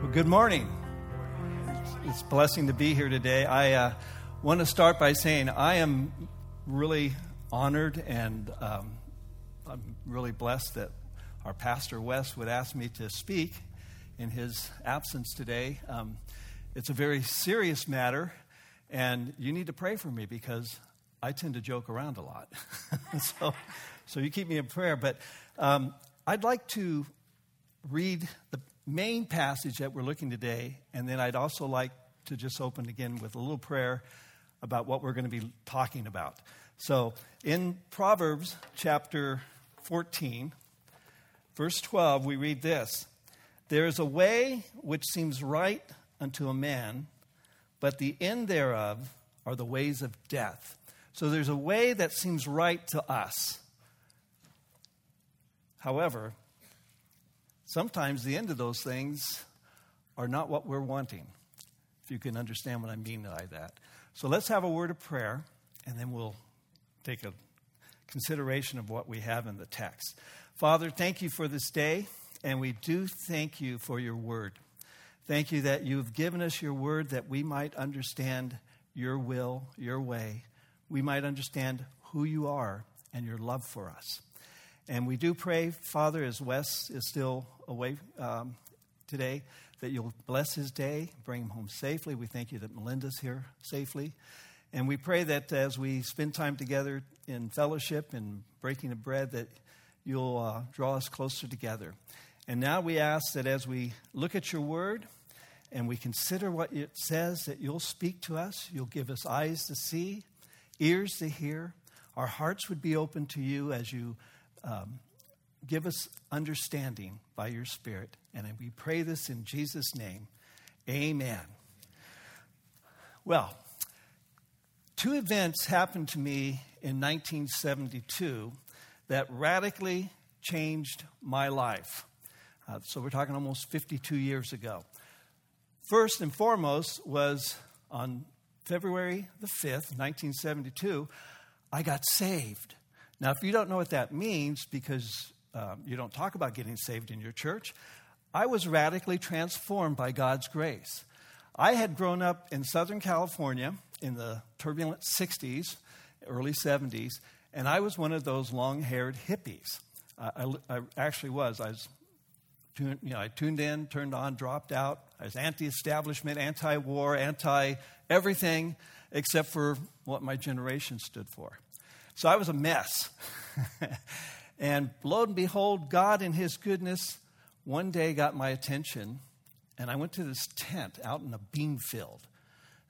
Well, good morning. It's a blessing to be here today. I uh, want to start by saying I am really honored and um, I'm really blessed that our pastor Wes would ask me to speak in his absence today. Um, it's a very serious matter, and you need to pray for me because I tend to joke around a lot. so, so you keep me in prayer. But um, I'd like to read the main passage that we're looking today, and then I'd also like to just open again with a little prayer about what we're going to be talking about. So, in Proverbs chapter 14, verse 12, we read this There is a way which seems right unto a man, but the end thereof are the ways of death. So, there's a way that seems right to us. However, sometimes the end of those things are not what we're wanting, if you can understand what I mean by that. So let's have a word of prayer, and then we'll take a consideration of what we have in the text. Father, thank you for this day, and we do thank you for your word. Thank you that you've given us your word that we might understand your will, your way. We might understand who you are and your love for us. And we do pray, Father, as Wes is still away um, today, that you'll bless his day, bring him home safely. We thank you that Melinda's here safely. And we pray that as we spend time together in fellowship and breaking of bread, that you'll uh, draw us closer together. And now we ask that as we look at your word and we consider what it says, that you'll speak to us, you'll give us eyes to see, ears to hear. Our hearts would be open to you as you um, give us understanding by your Spirit. And we pray this in Jesus' name. Amen. Well, two events happened to me in 1972 that radically changed my life. Uh, so we're talking almost 52 years ago. First and foremost was on February the 5th, 1972, I got saved. Now, if you don't know what that means because um, you don't talk about getting saved in your church, I was radically transformed by God's grace. I had grown up in Southern California in the turbulent 60s, early 70s, and I was one of those long haired hippies. I, I, actually was. I was you know, I tuned in, turned on, dropped out. I was anti establishment, anti war, anti everything except for what my generation stood for. So I was a mess. and lo and behold, God in His goodness one day got my attention, and I went to this tent out in a bean field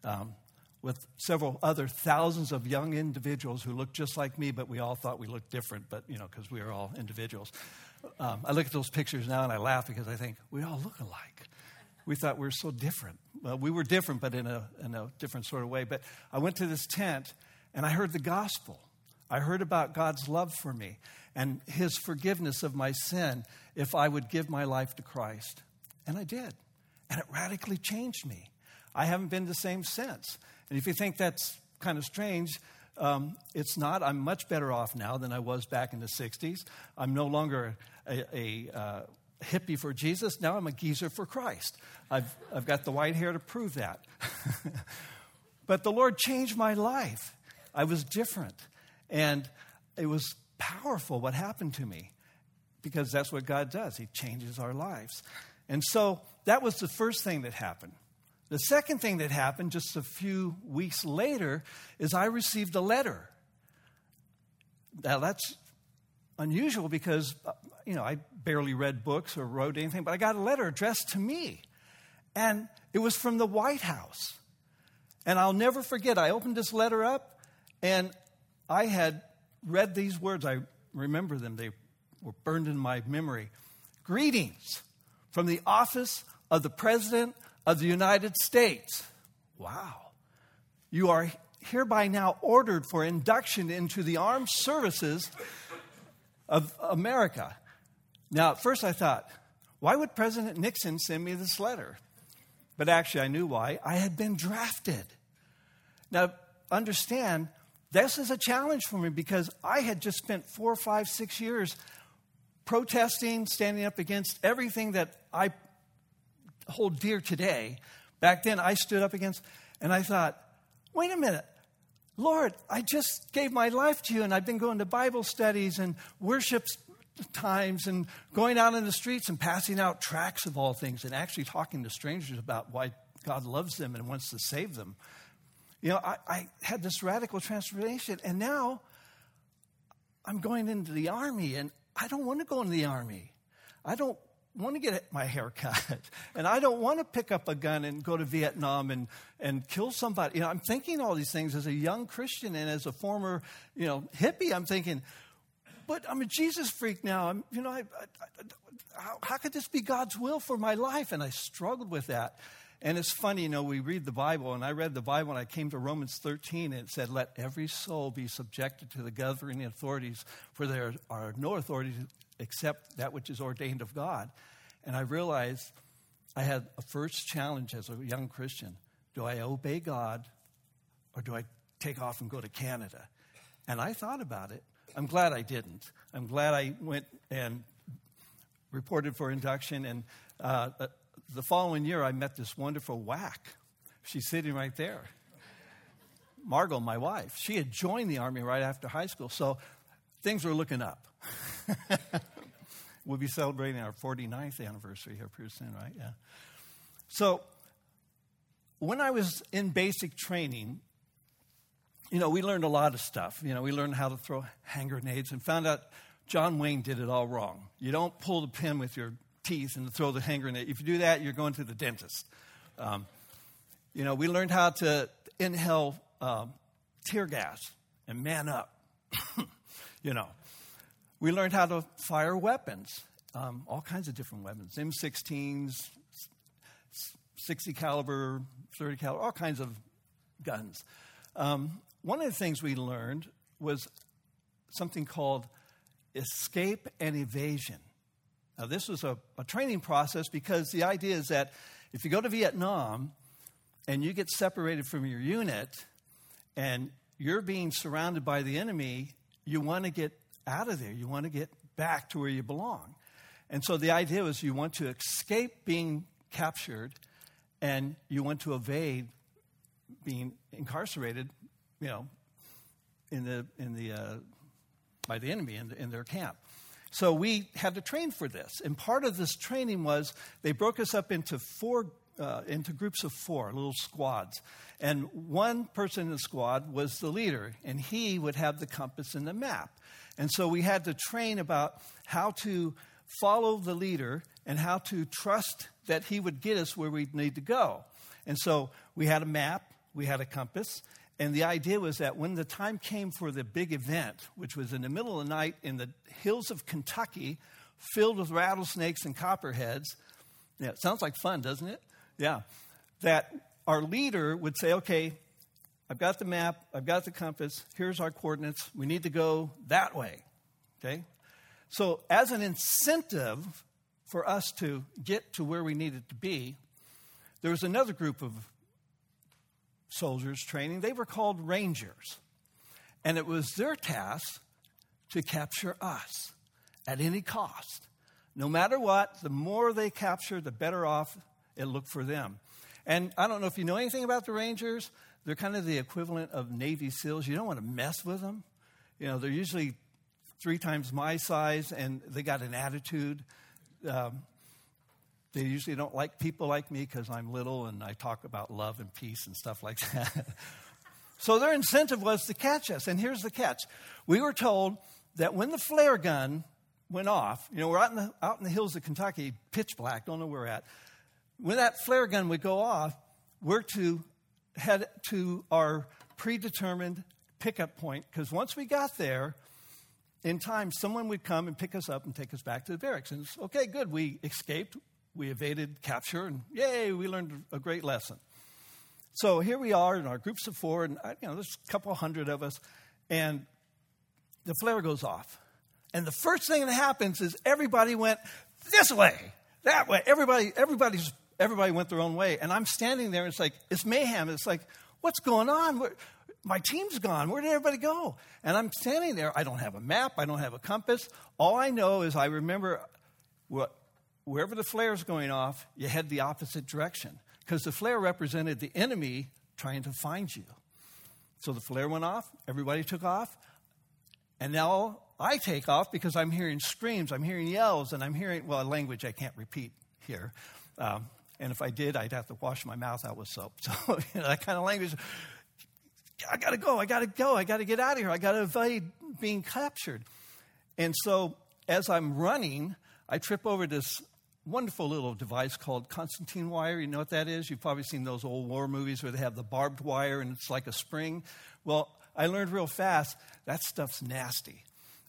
um, with several other thousands of young individuals who looked just like me, but we all thought we looked different, but you know, because we were all individuals. Um, I look at those pictures now and I laugh because I think we all look alike. We thought we were so different. Well, we were different, but in a, in a different sort of way. But I went to this tent and I heard the gospel. I heard about God's love for me and his forgiveness of my sin if I would give my life to Christ. And I did. And it radically changed me. I haven't been the same since. And if you think that's kind of strange, um, it's not. I'm much better off now than I was back in the 60s. I'm no longer a, a uh, hippie for Jesus. Now I'm a geezer for Christ. I've, I've got the white hair to prove that. but the Lord changed my life. I was different. And it was powerful what happened to me because that's what God does. He changes our lives. And so that was the first thing that happened. The second thing that happened just a few weeks later is I received a letter. Now that's unusual because, uh, you know, I barely read books or wrote anything, but I got a letter addressed to me. And it was from the White House. And I'll never forget, I opened this letter up and I had read these words. I remember them, they were burned in my memory. Greetings from the office of the President of the United States. Wow. You are hereby now ordered for induction into the armed services of America. Now, at first I thought, why would President Nixon send me this letter? But actually, I knew why. I had been drafted. Now, understand, this is a challenge for me because I had just spent four, five, six years protesting, standing up against everything that I hold dear today, back then I stood up against, and I thought, wait a minute. Lord, I just gave my life to you, and I've been going to Bible studies and worship times and going out in the streets and passing out tracts of all things and actually talking to strangers about why God loves them and wants to save them. You know, I, I had this radical transformation, and now I'm going into the army, and I don't want to go into the army. I don't want to get my hair cut, and I don't want to pick up a gun and go to Vietnam and, and kill somebody. You know, I'm thinking all these things as a young Christian and as a former, you know, hippie. I'm thinking, but I'm a Jesus freak now. I'm, you know, I, I, I, how, how could this be God's will for my life? And I struggled with that. And it's funny, you know, we read the Bible, and I read the Bible, and I came to Romans 13, and it said, Let every soul be subjected to the governing authorities, for there are no authorities except that which is ordained of God. And I realized I had a first challenge as a young Christian do I obey God, or do I take off and go to Canada? And I thought about it. I'm glad I didn't. I'm glad I went and reported for induction, and uh, the following year, I met this wonderful WAC. She's sitting right there. Margot, my wife, she had joined the Army right after high school, so things were looking up. we'll be celebrating our 49th anniversary here pretty soon, right? Yeah. So, when I was in basic training, you know, we learned a lot of stuff. You know, we learned how to throw hand grenades and found out John Wayne did it all wrong. You don't pull the pin with your teeth and throw the hand grenade. If you do that, you're going to the dentist. Um, you know, we learned how to inhale um, tear gas and man up. you know, we learned how to fire weapons, um, all kinds of different weapons, M16s, 60 caliber, 30 caliber, all kinds of guns. Um, one of the things we learned was something called escape and evasion. Now, this was a, a training process because the idea is that if you go to Vietnam and you get separated from your unit and you're being surrounded by the enemy, you want to get out of there. You want to get back to where you belong. And so the idea was you want to escape being captured and you want to evade being incarcerated, you know, in the, in the, uh, by the enemy in, the, in their camp. So we had to train for this. And part of this training was they broke us up into four, uh, into groups of four, little squads. And one person in the squad was the leader, and he would have the compass and the map. And so we had to train about how to follow the leader and how to trust that he would get us where we need to go. And so we had a map, we had a compass, and the idea was that when the time came for the big event, which was in the middle of the night in the hills of Kentucky, filled with rattlesnakes and copperheads, yeah, it sounds like fun, doesn't it? Yeah. That our leader would say, okay, I've got the map, I've got the compass, here's our coordinates, we need to go that way. Okay? So, as an incentive for us to get to where we needed to be, there was another group of soldiers training. They were called rangers. And it was their task to capture us at any cost. No matter what, the more they captured, the better off it looked for them. And I don't know if you know anything about the Rangers. They're kind of the equivalent of Navy SEALs. You don't want to mess with them. You know, they're usually three times my size, and they got an attitude. Um, they usually don't like people like me because I'm little and I talk about love and peace and stuff like that. so their incentive was to catch us. And here's the catch we were told that when the flare gun went off, you know, we're out in the, out in the hills of Kentucky, pitch black, don't know where we're at. When that flare gun would go off, we're to head to our predetermined pickup point because once we got there, in time, someone would come and pick us up and take us back to the barracks. And it's okay, good. We escaped we evaded capture, and yay, we learned a great lesson. So here we are in our groups of four, and you know, there's a couple hundred of us, and the flare goes off. And the first thing that happens is everybody went this way, that way. Everybody, everybody's, everybody went their own way. And I'm standing there, and it's like, it's mayhem. It's like, what's going on? Where, my team's gone. Where did everybody go? And I'm standing there. I don't have a map. I don't have a compass. All I know is I remember what wherever the flare is going off, you head the opposite direction because the flare represented the enemy trying to find you. So the flare went off, everybody took off, and now I take off because I'm hearing screams, I'm hearing yells, and I'm hearing, well, a language I can't repeat here. Um, and if I did, I'd have to wash my mouth out with soap. So, you know, that kind of language. I got to go, I got to go, I got to get out of here, I got to avoid being captured. And so as I'm running, I trip over this wonderful little device called Constantine wire. You know what that is? You've probably seen those old war movies where they have the barbed wire and it's like a spring. Well, I learned real fast that stuff's nasty.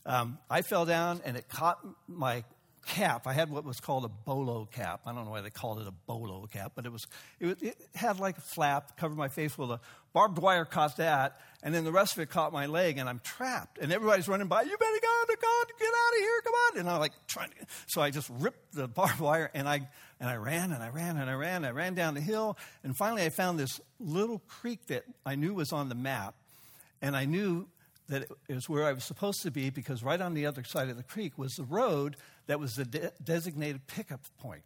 Um, I fell down and it caught my cap. I had what was called a bolo cap. I don't know why they called it a bolo cap, but it was it, it had like a flap, covered my face with a barbed wire. Caught that, and then the rest of it caught my leg, and I'm trapped. And everybody's running by. You better go to God, get out of here, come on! And I'm like trying to. So I just ripped the barbed wire, and I and I ran and I ran and I ran. And I ran down the hill, and finally I found this little creek that I knew was on the map, and I knew that it was where I was supposed to be because right on the other side of the creek was the road that was the de- designated pickup point.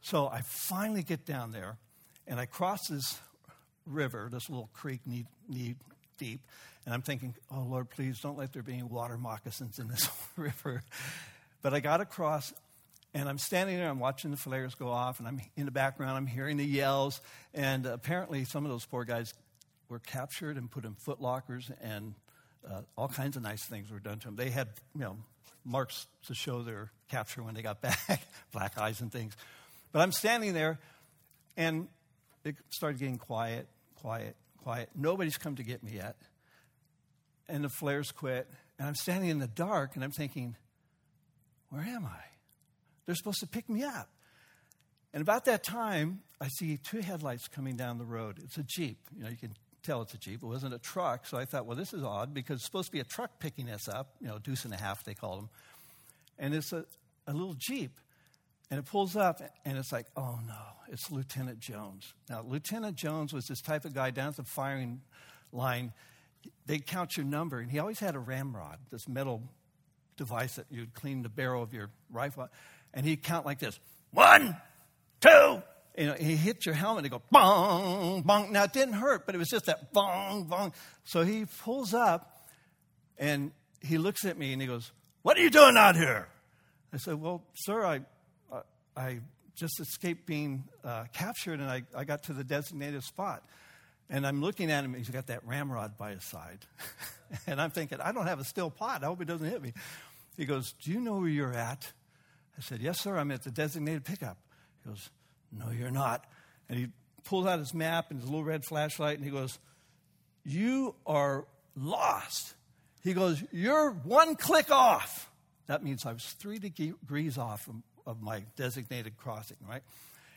So I finally get down there and I cross this river, this little creek knee, knee deep, and I'm thinking, oh Lord, please don't let there be any water moccasins in this river. But I got across and I'm standing there, I'm watching the flares go off, and I'm in the background, I'm hearing the yells, and apparently some of those poor guys were captured and put in foot lockers and uh, all kinds of nice things were done to them. They had, you know, marks to show their capture when they got back, black eyes and things. But I'm standing there, and it started getting quiet, quiet, quiet. Nobody's come to get me yet. And the flares quit, and I'm standing in the dark, and I'm thinking, where am I? They're supposed to pick me up. And about that time, I see two headlights coming down the road. It's a Jeep. You know, you can tell it's a Jeep. It wasn't a truck. So I thought, well, this is odd because it's supposed to be a truck picking us up, you know, deuce and a half, they call them. And it's a, a little Jeep. And it pulls up, and it's like, oh no, it's Lieutenant Jones. Now, Lieutenant Jones was this type of guy down at the firing line. They'd count your number, and he always had a ramrod, this metal device that you'd clean the barrel of your rifle. And he'd count like this one, two, you know, he hit your helmet and go bong, bong. Now it didn't hurt, but it was just that bong, bong. So he pulls up and he looks at me and he goes, What are you doing out here? I said, Well, sir, I, I, just escaped being uh, captured and I, I got to the designated spot. And I'm looking at him, he's got that ramrod by his side. and I'm thinking, I don't have a steel pot. I hope it doesn't hit me. He goes, Do you know where you're at? I said, Yes, sir, I'm at the designated pickup. He goes, no, you're not. And he pulls out his map and his little red flashlight and he goes, You are lost. He goes, You're one klick off. That means I was three degrees off of my designated crossing, right?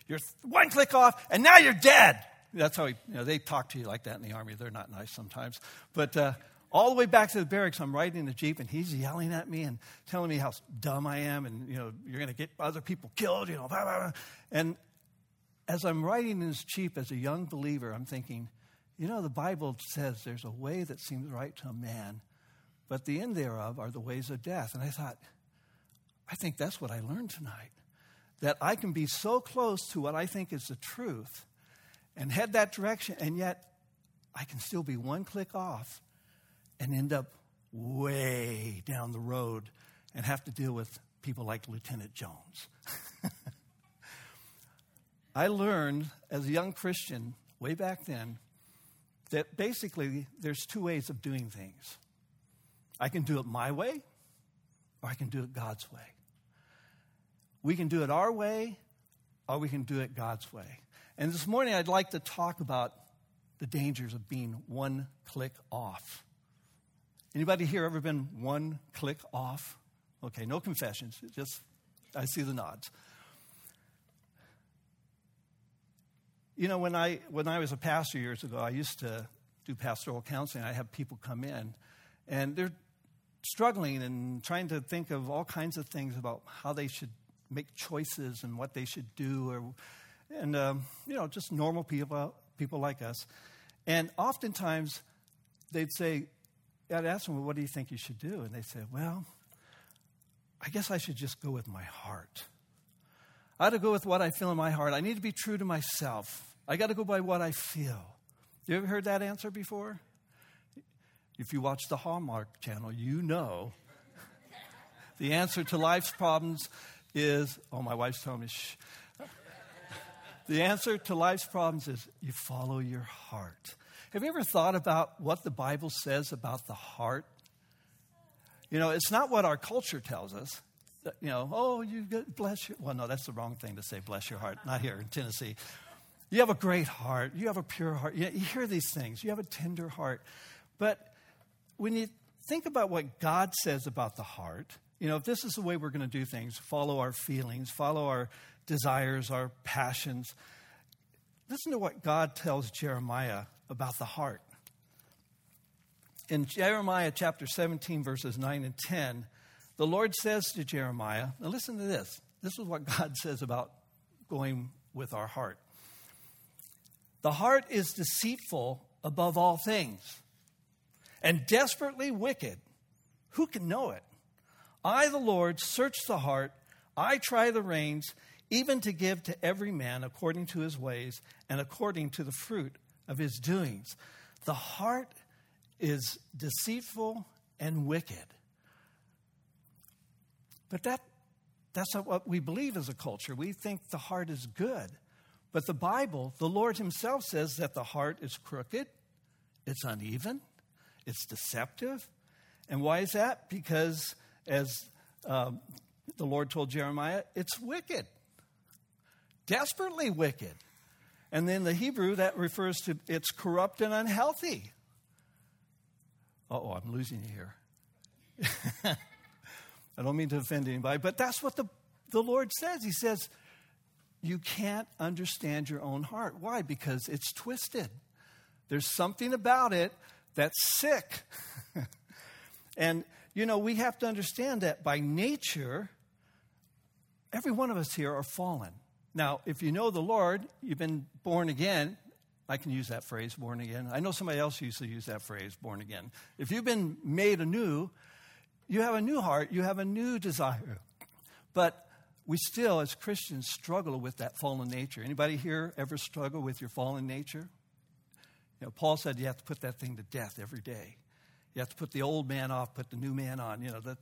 You're one klick off, and now you're dead. That's how he, you know, they talk to you like that in the army. They're not nice sometimes. But uh, all the way back to the barracks, I'm riding in the Jeep, and he's yelling at me and telling me how dumb I am, and, you know, you're going to get other people killed, you know, blah, blah, blah. And as I'm riding this Jeep as a young believer, I'm thinking, you know, the Bible says there's a way that seems right to a man, but the end thereof are the ways of death. And I thought, I think that's what I learned tonight. That I can be so close to what I think is the truth and head that direction, and yet I can still be one klick off and end up way down the road and have to deal with people like Lieutenant Jones. I learned as a young Christian way back then that basically there's two ways of doing things. I can do it my way, or I can do it God's way. We can do it our way, or we can do it God's way. And this morning I'd like to talk about the dangers of being one klick off. Anybody here ever been one klick off? Okay, no confessions. Just I see the nods. You know, when I, when I was a pastor years ago, I used to do pastoral counseling. I have people come in, and they're struggling and trying to think of all kinds of things about how they should make choices and what they should do, or, and um, you know, just normal people, people like us. And oftentimes, they'd say, I'd ask them, well, "What do you think you should do?" And they say, "Well, I guess I should just go with my heart. I ought to go with what I feel in my heart. I need to be true to myself. I got to go by what I feel. You ever heard that answer before? If you watch the Hallmark channel, you know the answer to life's problems is oh, my wife's telling me, shh. The answer to life's problems is you follow your heart. Have you ever thought about what the Bible says about the heart? You know, it's not what our culture tells us. You know, oh, you bless your. Well, no, that's the wrong thing to say. Bless your heart. Not here in Tennessee. You have a great heart. You have a pure heart. You, hear these things. You have a tender heart. But when you think about what God says about the heart, you know, if this is the way we're going to do things, follow our feelings, follow our desires, our passions, listen to what God tells Jeremiah about the heart. In Jeremiah chapter 17, verses 9 and 10, the Lord says to Jeremiah, now listen to this. This is what God says about going with our heart. The heart is deceitful above all things and desperately wicked. Who can know it? I, the Lord, search the heart, I try the reins, even to give to every man according to his ways and according to the fruit of his doings. The heart is deceitful and wicked. But that, that's not what we believe as a culture. We think the heart is good. But the Bible, the Lord Himself says that the heart is crooked, it's uneven, it's deceptive. And why is that? Because as um, the Lord told Jeremiah, it's wicked, desperately wicked. And then the Hebrew, that refers to it's corrupt and unhealthy. oh, I'm losing you here. I don't mean to offend anybody, but that's what the, the Lord says. He says, You can't understand your own heart. Why? Because it's twisted. There's something about it that's sick. and you know, we have to understand that by nature, every one of us here are fallen. Now, if you know the Lord, you've been born again. I can use that phrase, born again. I know somebody else used to use that phrase, born again. If you've been made anew, you have a new heart, you have a new desire. But we still, as Christians, struggle with that fallen nature. Anybody here ever struggle with your fallen nature? You know, Paul said you have to put that thing to death every day. You have to put the old man off, put the new man on, you know, that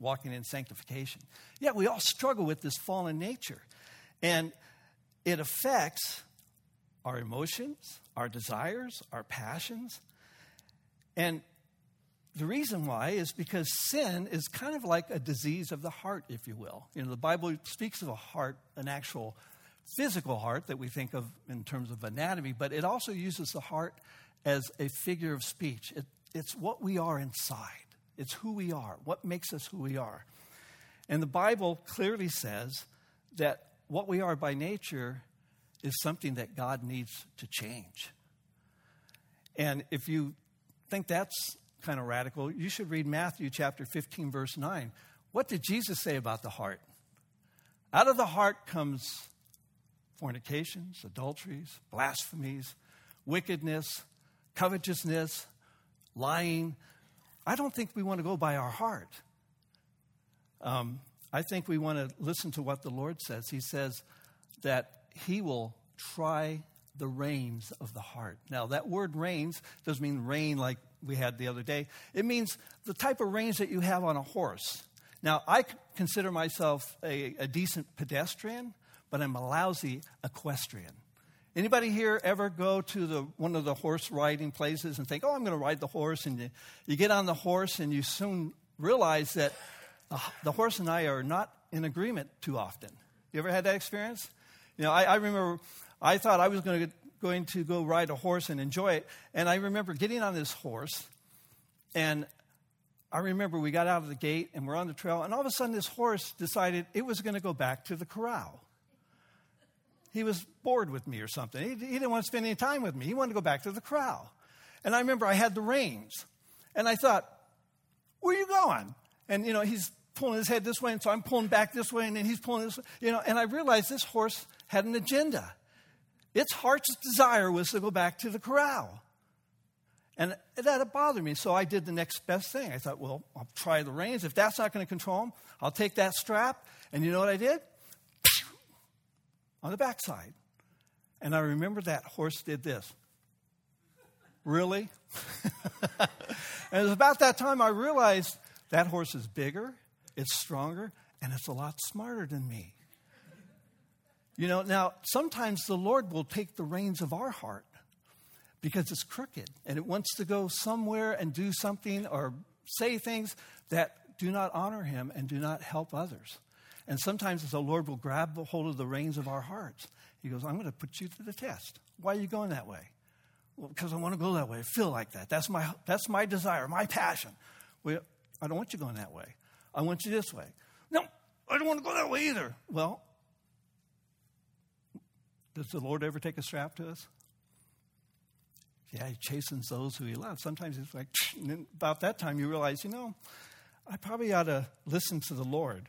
walking in sanctification. Yeah, we all struggle with this fallen nature. And it affects our emotions, our desires, our passions. And the reason why is because sin is kind of like a disease of the heart, if you will. You know, the Bible speaks of a heart, an actual physical heart that we think of in terms of anatomy, but it also uses the heart as a figure of speech. It, it's what we are inside, it's who we are, what makes us who we are. And the Bible clearly says that what we are by nature is something that God needs to change. And if you think that's kind of radical, you should read Matthew chapter 15, verse 9. What did Jesus say about the heart? Out of the heart comes fornications, adulteries, blasphemies, wickedness, covetousness, lying. I don't think we want to go by our heart. Um, I think we want to listen to what the Lord says. He says that He will try the reins of the heart. Now, that word reins doesn't mean rein like we had the other day, it means the type of reins that you have on a horse. Now, I consider myself a, a decent pedestrian, but I'm a lousy equestrian. Anybody here ever go to the, one of the horse riding places and think, oh, I'm going to ride the horse? And you, you get on the horse and you soon realize that uh, the horse and I are not in agreement too often. You ever had that experience? You know, I, I remember I thought I was going to, going to go ride a horse and enjoy it. And I remember getting on this horse, and I remember we got out of the gate and we're on the trail, and all of a sudden this horse decided it was going to go back to the corral. He was bored with me or something. He, he didn't want to spend any time with me. He wanted to go back to the corral. And I remember I had the reins. And I thought, where are you going? And, you know, he's pulling his head this way, and so I'm pulling back this way, and then he's pulling this way. You know, and I realized this horse had an agenda. Its heart's desire was to go back to the corral. And that bothered me. So I did the next best thing. I thought, well, I'll try the reins. If that's not going to control him, I'll take that strap. And you know what I did? on the backside. And I remember that horse did this. Really? and it was about that time I realized that horse is bigger, it's stronger, and it's a lot smarter than me. You know, now sometimes the Lord will take the reins of our heart because it's crooked and it wants to go somewhere and do something or say things that do not honor Him and do not help others. And sometimes the Lord will grab hold of the reins of our hearts. He goes, I'm going to put you to the test. Why are you going that way? Well, because I want to go that way. I feel like that. That's my, that's my desire, my passion. Well, I don't want you going that way. I want you this way. No, I don't want to go that way either. Well, does the Lord ever take a strap to us? Yeah, he chastens those who he loves. Sometimes it's like, about that time you realize, you know, I probably ought to listen to the Lord.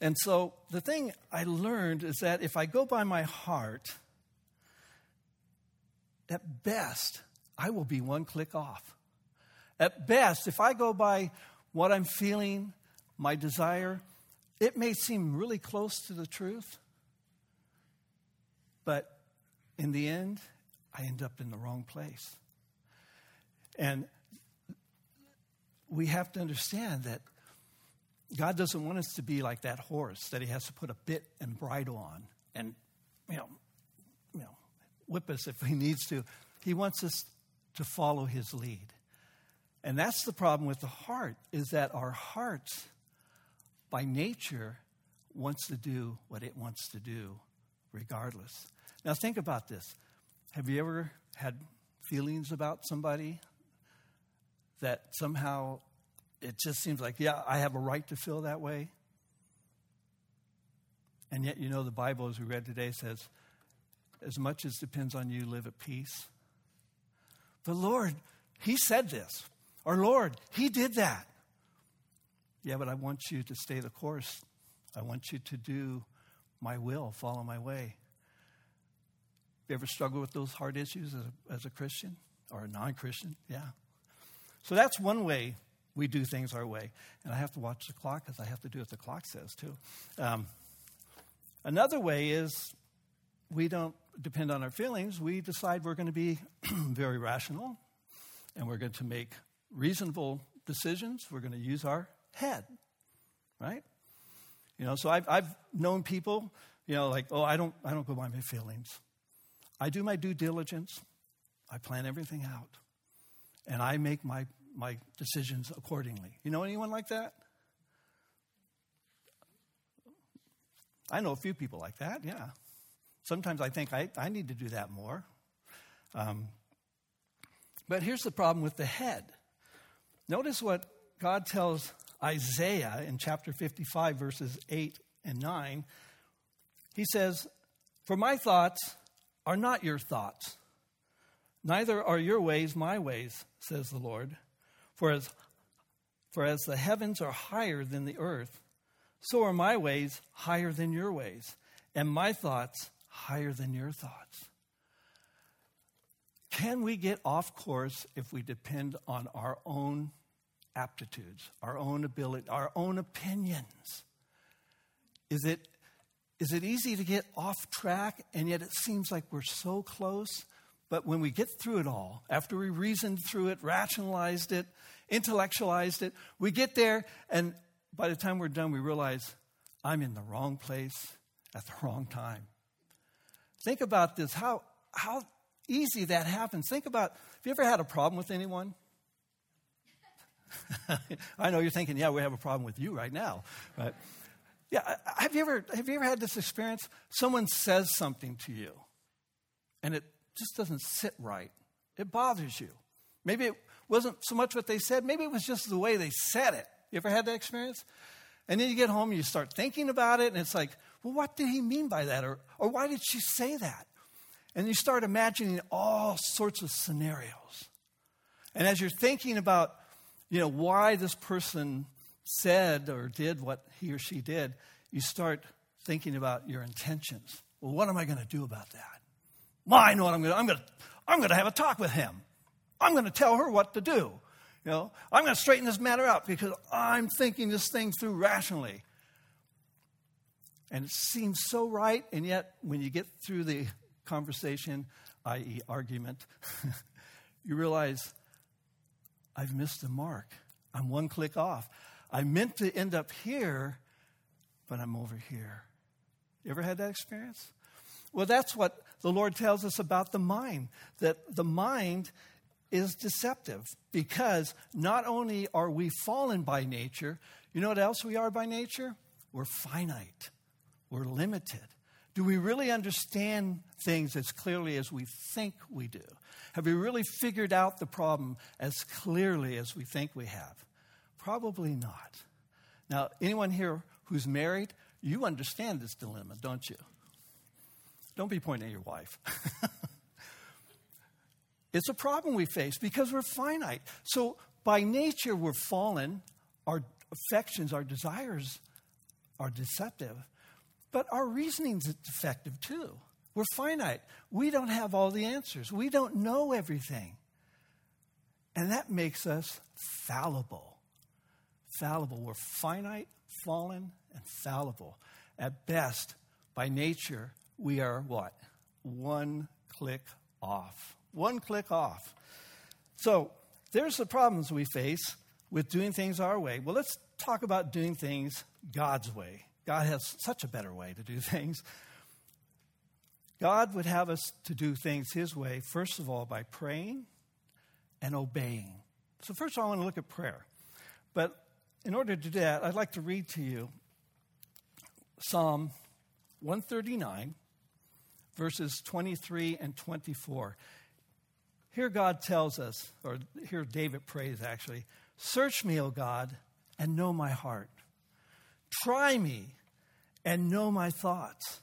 And so the thing I learned is that if I go by my heart, at best, I will be one klick off. At best, if I go by what I'm feeling, my desire, it may seem really close to the truth, but in the end, I end up in the wrong place. And we have to understand that God doesn't want us to be like that horse that he has to put a bit and bridle on and, you know, you know, whip us if he needs to. He wants us to follow his lead. And that's the problem with the heart is that our hearts by nature wants to do what it wants to do regardless. Now think about this. Have you ever had feelings about somebody that somehow it just seems like, yeah, I have a right to feel that way. And yet, you know, the Bible, as we read today, says, as much as depends on you, live at peace. The Lord, He said this. Our Lord, He did that. Yeah, but I want you to stay the course. I want you to do my will, follow my way. You ever struggle with those hard issues as a, as a Christian or a non Christian? Yeah. So that's one way we do things our way. And I have to watch the clock because I have to do what the clock says, too. Um, another way is we don't depend on our feelings. We decide we're going to be very rational and we're going to make reasonable decisions. We're going to use our head, right? You know, so I've, I've known people, you know, like, oh, I don't, I don't go by my feelings. I do my due diligence. I plan everything out. And I make my my decisions accordingly. You know anyone like that? I know a few people like that, yeah. Sometimes I think I, I need to do that more. Um, but here's the problem with the head. Notice what God tells Isaiah in chapter 55, verses 8 and 9. He says, For my thoughts are not your thoughts, neither are your ways my ways, says the Lord. For as, for as the heavens are higher than the earth, so are my ways higher than your ways, and my thoughts higher than your thoughts. Can we get off course if we depend on our own aptitudes, our own ability, our own opinions? Is it, is it easy to get off track and yet it seems like we're so close? But when we get through it all, after we reasoned through it, rationalized it, intellectualized it, we get there, and by the time we're done, we realize I'm in the wrong place at the wrong time. Think about this how, how easy that happens. Think about have you ever had a problem with anyone? I know you're thinking, yeah, we have a problem with you right now. But yeah, have you ever have you ever had this experience? Someone says something to you, and it just doesn't sit right. It bothers you. Maybe it wasn't so much what they said, maybe it was just the way they said it. You ever had that experience? And then you get home and you start thinking about it, and it's like, well, what did he mean by that? Or, or why did she say that? And you start imagining all sorts of scenarios. And as you're thinking about, you know, why this person said or did what he or she did, you start thinking about your intentions. Well, what am I going to do about that? Well, I know what I'm going to. I'm going to. I'm going to have a talk with him. I'm going to tell her what to do. You know, I'm going to straighten this matter out because I'm thinking this thing through rationally. And it seems so right, and yet when you get through the conversation, i.e., argument, you realize I've missed the mark. I'm one klick off. I meant to end up here, but I'm over here. You ever had that experience? Well, that's what the Lord tells us about the mind, that the mind is deceptive because not only are we fallen by nature, you know what else we are by nature? We're finite, we're limited. Do we really understand things as clearly as we think we do? Have we really figured out the problem as clearly as we think we have? Probably not. Now, anyone here who's married, you understand this dilemma, don't you? Don't be pointing at your wife. it's a problem we face because we're finite. So, by nature, we're fallen. Our affections, our desires are deceptive. But our reasoning's defective too. We're finite. We don't have all the answers. We don't know everything. And that makes us fallible. Fallible. We're finite, fallen, and fallible. At best, by nature, we are what? One klick off. One klick off. So there's the problems we face with doing things our way. Well, let's talk about doing things God's way. God has such a better way to do things. God would have us to do things His way, first of all, by praying and obeying. So, first of all, I want to look at prayer. But in order to do that, I'd like to read to you Psalm 139, verses 23 and 24. Here, God tells us, or here, David prays actually Search me, O God, and know my heart. Try me and know my thoughts,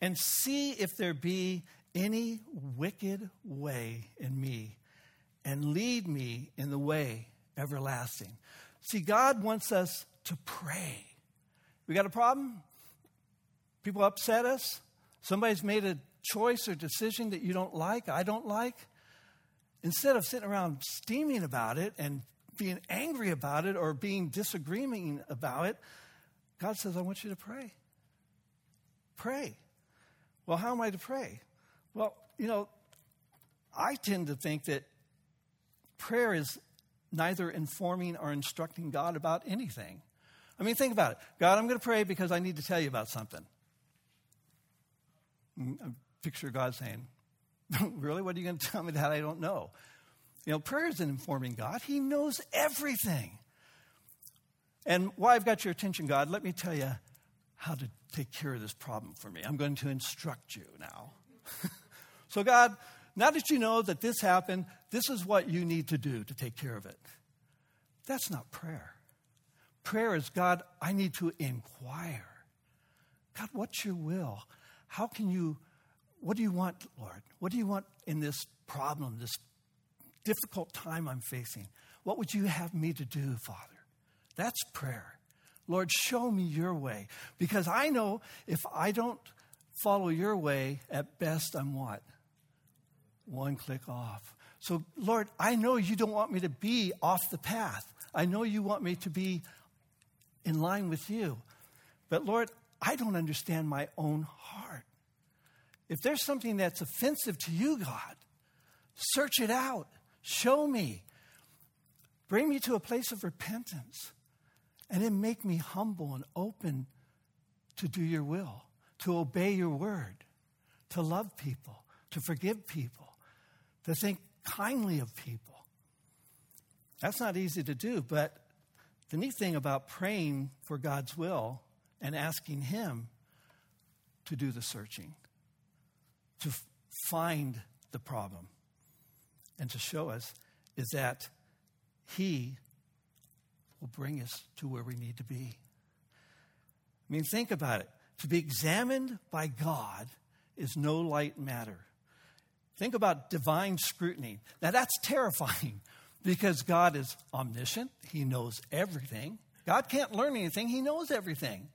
and see if there be any wicked way in me, and lead me in the way everlasting. See, God wants us to pray. We got a problem? People upset us? Somebody's made a choice or decision that you don't like, I don't like. Instead of sitting around steaming about it and being angry about it or being disagreeing about it, God says, I want you to pray. Pray. Well, how am I to pray? Well, you know, I tend to think that prayer is neither informing or instructing God about anything. I mean, think about it. God, I'm going to pray because I need to tell you about something. Mm, picture God saying, Really? What are you going to tell me that I don't know? You know, prayer isn't informing God, He knows everything. And why I've got your attention, God, let me tell you how to take care of this problem for me. I'm going to instruct you now. so, God, now that you know that this happened, this is what you need to do to take care of it. That's not prayer. Prayer is, God, I need to inquire. God, what's your will? How can you, what do you want, Lord? What do you want in this problem, this difficult time I'm facing? What would you have me to do, Father? That's prayer. Lord, show me your way. Because I know if I don't follow your way, at best I'm what? One klick off. So, Lord, I know you don't want me to be off the path. I know you want me to be in line with you. But, Lord, I don't understand my own heart. If there's something that's offensive to you, God, search it out. Show me. Bring me to a place of repentance. And then make me humble and open to do your will, to obey your word, to love people, to forgive people, to think kindly of people. That's not easy to do, but the neat thing about praying for God's will and asking Him to do the searching, to find the problem, and to show us is that He will bring us to where we need to be. I mean, think about it. To be examined by God is no light matter. Think about divine scrutiny. Now, that's terrifying because God is omniscient, He knows everything. God can't learn anything, He knows everything.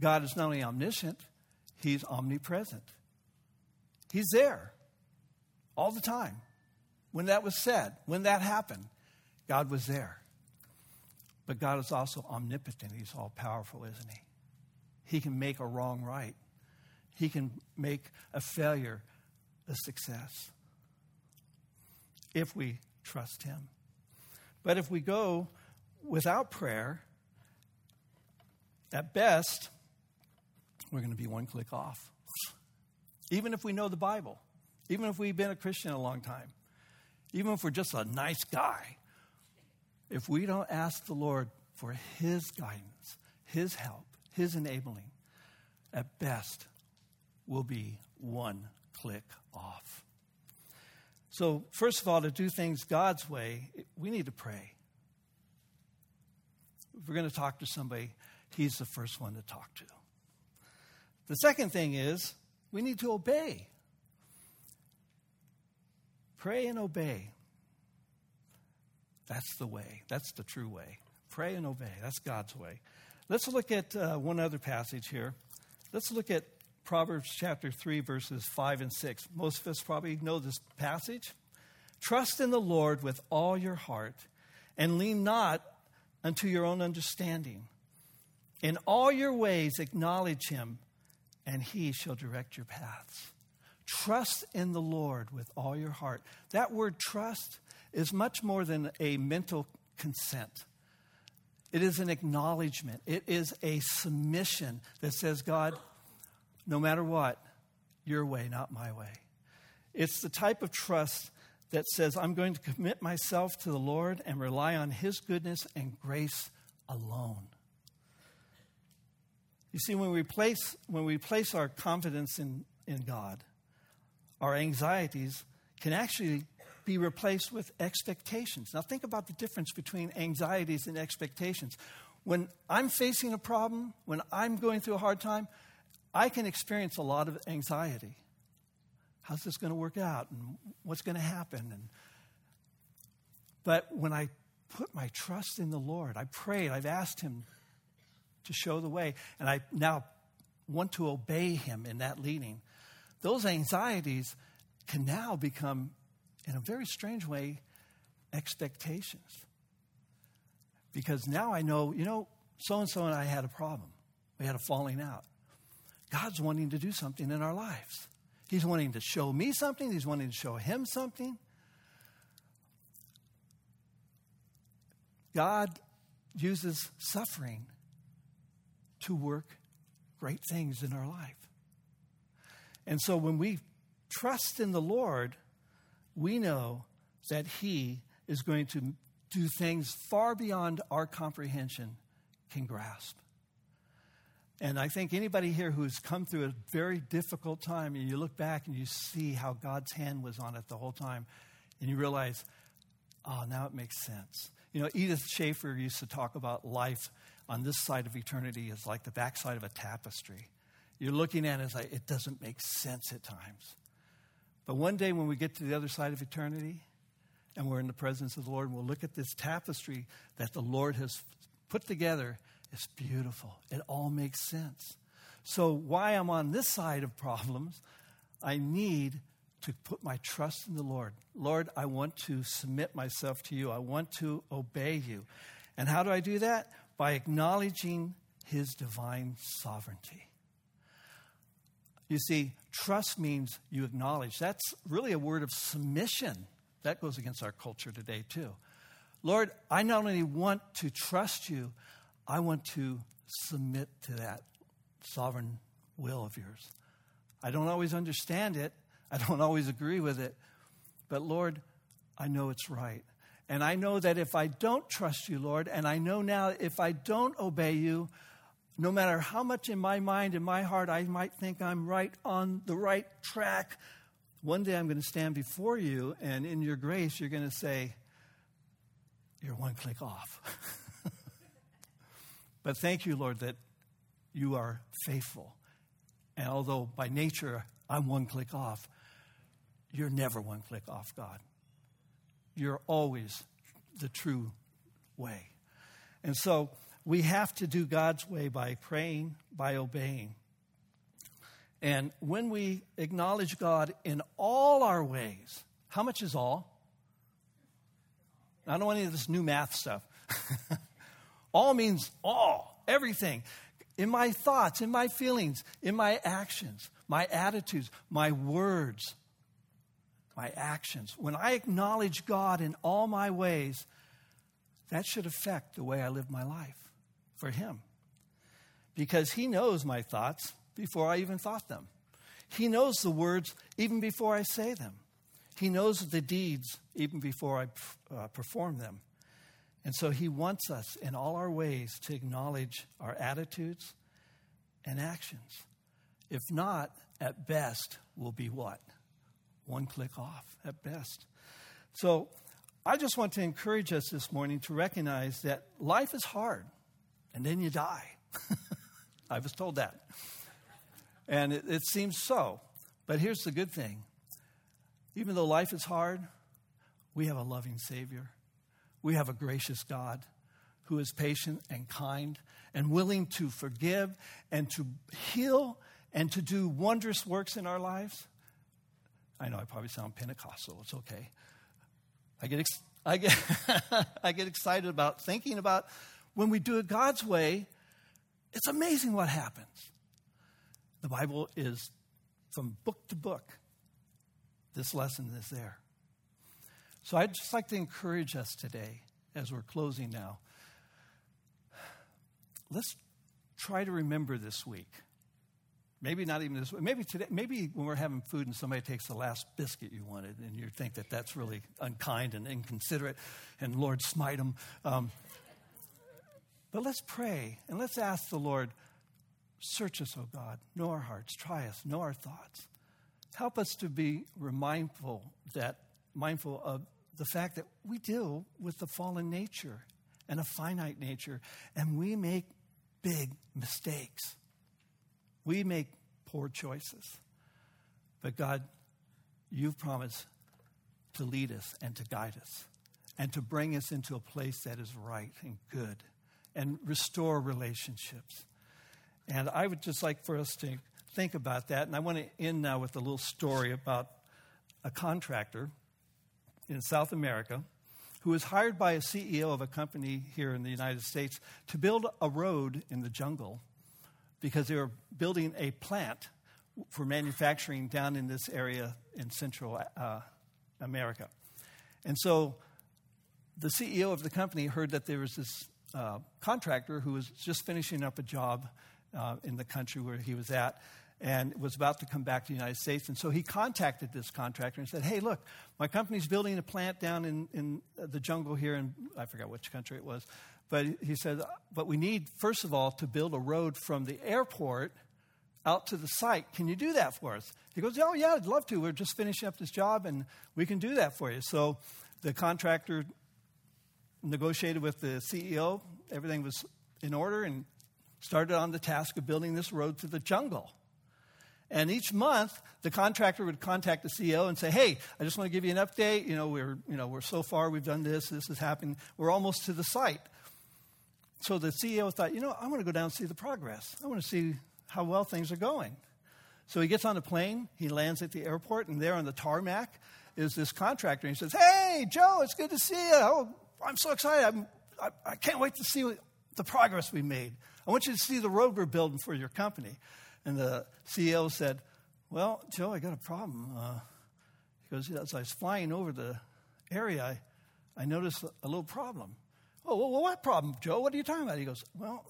God is not only omniscient, He's omnipresent. He's there all the time. When that was said, when that happened, God was there. But God is also omnipotent. He's all powerful, isn't He? He can make a wrong right. He can make a failure a success if we trust Him. But if we go without prayer, at best, we're going to be one klick off. Even if we know the Bible, even if we've been a Christian a long time, even if we're just a nice guy, if we don't ask the Lord for His guidance, His help, His enabling, at best, we'll be one klick off. So, first of all, to do things God's way, we need to pray. If we're going to talk to somebody, He's the first one to talk to. The second thing is we need to obey. Pray and obey. That's the way. That's the true way. Pray and obey. That's God's way. Let's look at uh, one other passage here. Let's look at Proverbs chapter 3, verses 5 and 6. Most of us probably know this passage. Trust in the Lord with all your heart and lean not unto your own understanding. In all your ways, acknowledge him, and he shall direct your paths. Trust in the Lord with all your heart. That word trust is much more than a mental consent. It is an acknowledgement. It is a submission that says, God, no matter what, your way, not my way. It's the type of trust that says, I'm going to commit myself to the Lord and rely on His goodness and grace alone. You see, when we place, when we place our confidence in, in God, our anxieties can actually be replaced with expectations. Now, think about the difference between anxieties and expectations. When I'm facing a problem, when I'm going through a hard time, I can experience a lot of anxiety. How's this going to work out? And what's going to happen? And, but when I put my trust in the Lord, I prayed, I've asked Him to show the way, and I now want to obey Him in that leading. Those anxieties can now become, in a very strange way, expectations. Because now I know, you know, so and so and I had a problem. We had a falling out. God's wanting to do something in our lives. He's wanting to show me something, He's wanting to show him something. God uses suffering to work great things in our life. And so when we trust in the Lord, we know that He is going to do things far beyond our comprehension can grasp. And I think anybody here who's come through a very difficult time and you look back and you see how God's hand was on it the whole time and you realize, oh, now it makes sense. You know, Edith Schaeffer used to talk about life on this side of eternity as like the backside of a tapestry. You're looking at it as like, it doesn't make sense at times. But one day when we get to the other side of eternity and we're in the presence of the Lord, we'll look at this tapestry that the Lord has put together it's beautiful. It all makes sense. So, why I'm on this side of problems, I need to put my trust in the Lord. Lord, I want to submit myself to you. I want to obey you. And how do I do that? By acknowledging his divine sovereignty. You see, trust means you acknowledge. That's really a word of submission. That goes against our culture today, too. Lord, I not only want to trust you, I want to submit to that sovereign will of yours. I don't always understand it, I don't always agree with it, but Lord, I know it's right. And I know that if I don't trust you, Lord, and I know now if I don't obey you, no matter how much in my mind and my heart I might think I'm right on the right track, one day I'm going to stand before you, and in your grace, you're going to say, You're one klick off. But thank you, Lord, that you are faithful. And although by nature I'm one klick off, you're never one klick off, God. You're always the true way. And so we have to do God's way by praying, by obeying. And when we acknowledge God in all our ways, how much is all? I don't want any of this new math stuff. All means all, everything. in my thoughts, in my feelings, in my actions, my attitudes, my words, my actions. When I acknowledge God in all my ways, that should affect the way I live my life for Him. Because He knows my thoughts before I even thought them. He knows the words even before I say them. He knows the deeds even before I uh, perform them. And so He wants us in all our ways to acknowledge our attitudes and actions. If not, at best, we'll be what? One klick off, at best. So I just want to encourage us this morning to recognize that life is hard, and then you die. I was told that. And it, it seems so. But here's the good thing even though life is hard, we have a loving Savior. We have a gracious God who is patient and kind and willing to forgive and to heal and to do wondrous works in our lives. I know I probably sound Pentecostal. It's okay. I get, ex- I get, I get excited about thinking about when we do it God's way, it's amazing what happens. The Bible is from book to book. This lesson is there. So I'd just like to encourage us today as we're closing now. Let's try to remember this week. Maybe not even this week. Maybe today. Maybe when we're having food and somebody takes the last biscuit you wanted, and you think that that's really unkind and inconsiderate, and Lord smite them. Um, but let's pray and let's ask the Lord, search us, O God, know our hearts, try us, know our thoughts. Help us to be mindful that mindful of the fact that we deal with the fallen nature and a finite nature, and we make big mistakes. We make poor choices. But God, you've promised to lead us and to guide us and to bring us into a place that is right and good and restore relationships. And I would just like for us to think about that. And I want to end now with a little story about a contractor in South America who was hired by a CEO of a company here in the United States to build a road in the jungle because they were building a plant for manufacturing down in this area in Central uh, America. And so the CEO of the company heard that there was this uh, contractor who was just finishing up a job uh, in the country where he was at and was about to come back to the United States. And so he contacted this contractor and said, Hey, look, my company's building a plant down in, in the jungle here in, I forgot which country it was. But he said, But we need, first of all, to build a road from the airport out to the site. Can you do that for us? He goes, Oh, yeah, I'd love to. We're just finishing up this job and we can do that for you. So the contractor negotiated with the CEO. Everything was in order and started on the task of building this road through the jungle. And each month, the contractor would contact the CEO and say, "Hey, I just want to give you an update. You know, we're you know we're so far, we've done this, this has happened. We're almost to the site." So the CEO thought, "You know, I want to go down and see the progress. I want to see how well things are going." So he gets on the plane. He lands at the airport, and there on the tarmac is this contractor. And he says, "Hey, Joe, it's good to see you. Oh, I'm so excited. I'm, I, I can't wait to see the progress we made. I want you to see the road we're building for your company." And the CEO said, Well, Joe, I got a problem. Uh, he goes, As I was flying over the area, I, I noticed a little problem. Oh, well, what problem, Joe? What are you talking about? He goes, Well,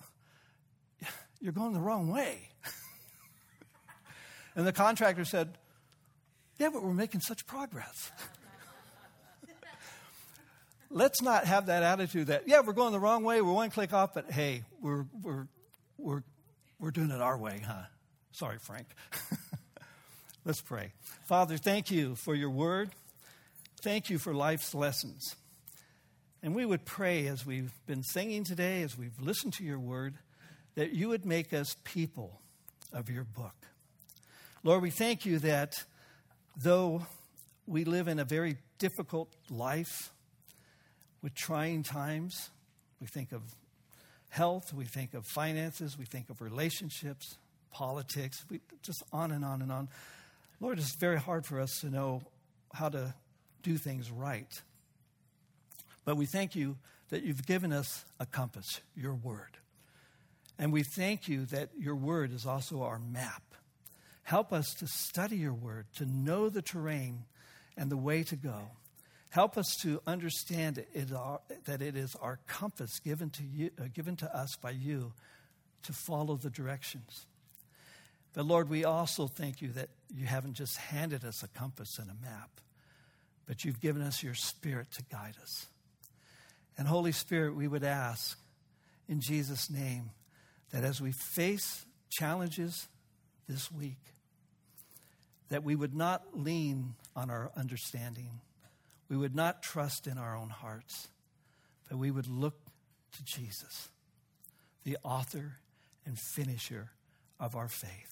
you're going the wrong way. and the contractor said, Yeah, but we're making such progress. Let's not have that attitude that, yeah, we're going the wrong way, we're one klick off, but hey, we're, we're, we're, we're doing it our way, huh? Sorry, Frank. Let's pray. Father, thank you for your word. Thank you for life's lessons. And we would pray as we've been singing today, as we've listened to your word, that you would make us people of your book. Lord, we thank you that though we live in a very difficult life with trying times, we think of health, we think of finances, we think of relationships, politics, we, just on and on and on. Lord, it's very hard for us to know how to do things right. But we thank you that you've given us a compass, your word. And we thank you that your word is also our map. Help us to study your word, to know the terrain and the way to go. Help us to understand it that it is our compass given to, you, uh, given to us by you to follow the directions. But Lord, we also thank you that you haven't just handed us a compass and a map, but you've given us your spirit to guide us. And Holy Spirit, we would ask in Jesus' name that as we face challenges this week, that we would not lean on our understanding. We would not trust in our own hearts, but we would look to Jesus, the author and finisher of our faith.